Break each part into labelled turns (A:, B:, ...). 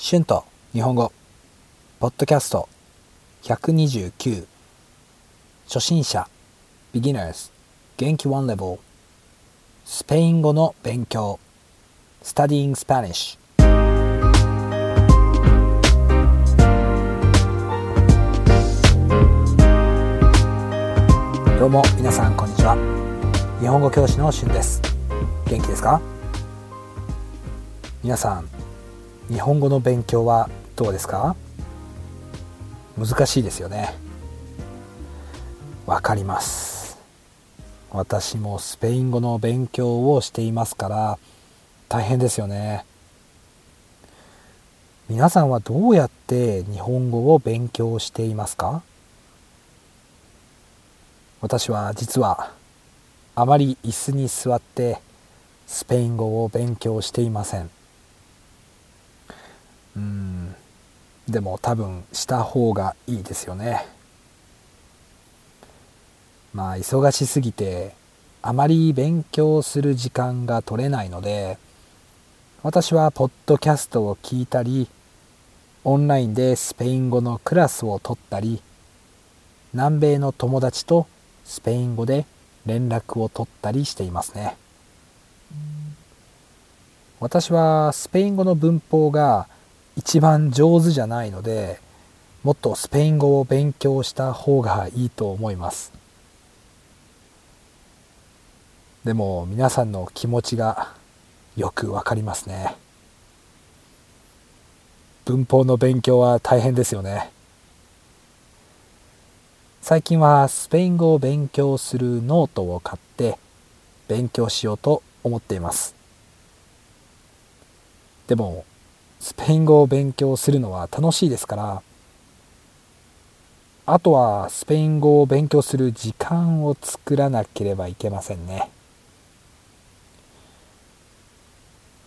A: 春と日本語。ポッドキャスト。129初心者。beginners 元気 one level スペイン語の勉強。studying Spanish どうも皆さんこんにちは。日本語教師の春です。元気ですか？皆さん日本語の勉強はどうですか？難しいですよね。わかります。私もスペイン語の勉強をしていますから大変ですよね。皆さんはどうやって日本語を勉強していますか？私は実はあまり椅子に座ってスペイン語を勉強していません。うん。でも多分した方がいいですよね。まあ忙しすぎてあまり勉強する時間が取れないので私はポッドキャストを聞いたりオンラインでスペイン語のクラスを取ったり南米の友達とスペイン語で連絡を取ったりしていますね。私はスペイン語の文法が一番上手じゃないのでもっとスペイン語を勉強した方がいいと思います。でも皆さんの気持ちがよくわかりますね。文法の勉強は大変ですよね。最近はスペイン語を勉強するノートを買って勉強しようと思っています。でもスペイン語を勉強するのは楽しいですからあとはスペイン語を勉強する時間を作らなければいけませんね。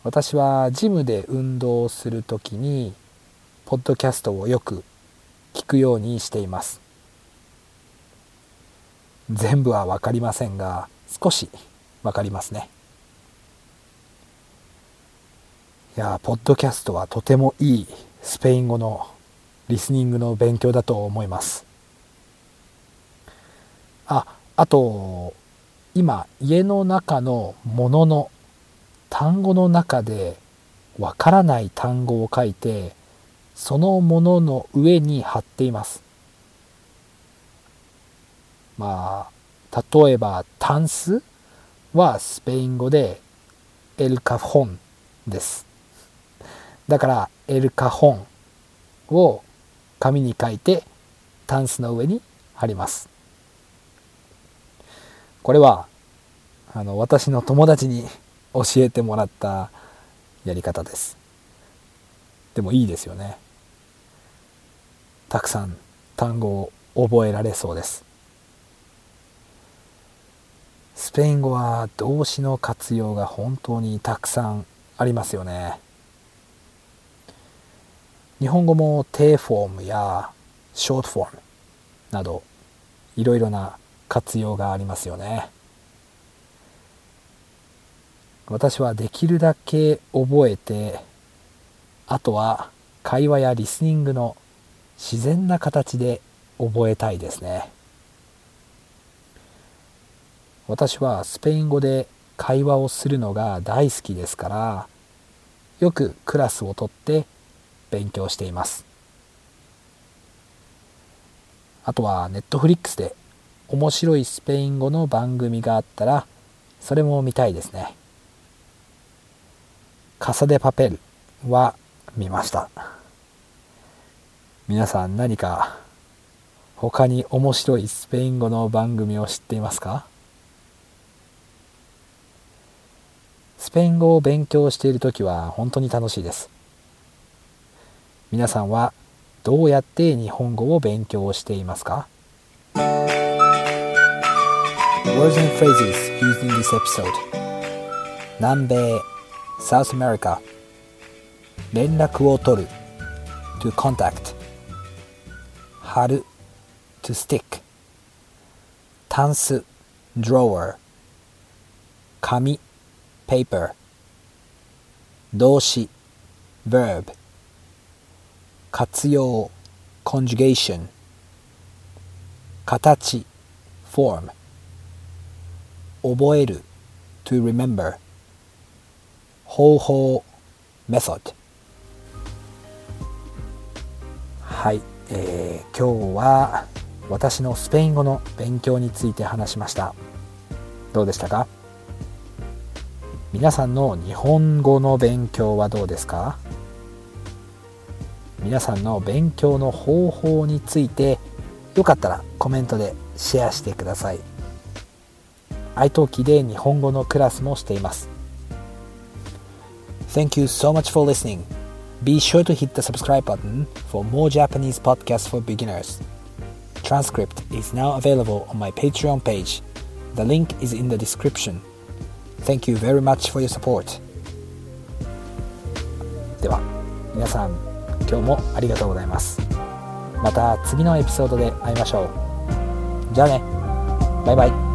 A: 私はジムで運動するときにポッドキャストをよく聞くようにしています。全部は分かりませんが少し分かりますね。いやポッドキャストはとてもいいスペイン語のリスニングの勉強だと思います。ああと今家の中のものの単語の中でわからない単語を書いてそのものの上に貼っています。まあ例えばタンスはスペイン語でエルカフォンです。だからエルカホンを紙に書いてタンスの上に貼ります。これはあの私の友達に教えてもらったやり方です。でもいいですよね。たくさん単語を覚えられそうです。スペイン語は動詞の活用が本当にたくさんありますよね。日本語も低フォームやショートフォームなどいろいろな活用がありますよね。私はできるだけ覚えてあとは会話やリスニングの自然な形で覚えたいですね。私はスペイン語で会話をするのが大好きですからよくクラスをとって勉強しています。あとはネットフリックスで面白いスペイン語の番組があったらそれも見たいですね。カサデパペルは見ました。皆さん何か他に面白いスペイン語の番組を知っていますか？スペイン語を勉強している時は本当に楽しいです。皆さんはどうやって日本語を勉強していますか Words and phrases used in this episode 南米 South America 連絡を取る to contact 貼る to stick タンス drawer 紙 paper 動詞 verb 活用 conjugation 形 form 覚える to remember 方法 method はい、えー、今日は私のスペイン語の勉強について話しました。どうでしたか？皆さんの日本語の勉強はどうですか？皆さんの勉強の方法についてよかったらコメントでシェアしてください iTalki で日本語のクラスもしています Thank you so much for listening Be sure to hit the subscribe button for more Japanese podcasts for beginners Transcript is now available on my Patreon page The link is in the description Thank you very much for your support では皆さん今日もありがとうございますまた次のエピソードで会いましょうじゃあねバイバイ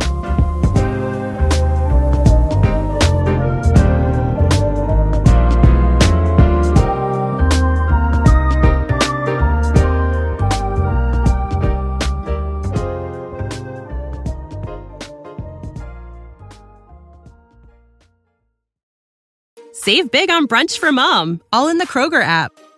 B: Save big on brunch for mom, all in the Kroger app.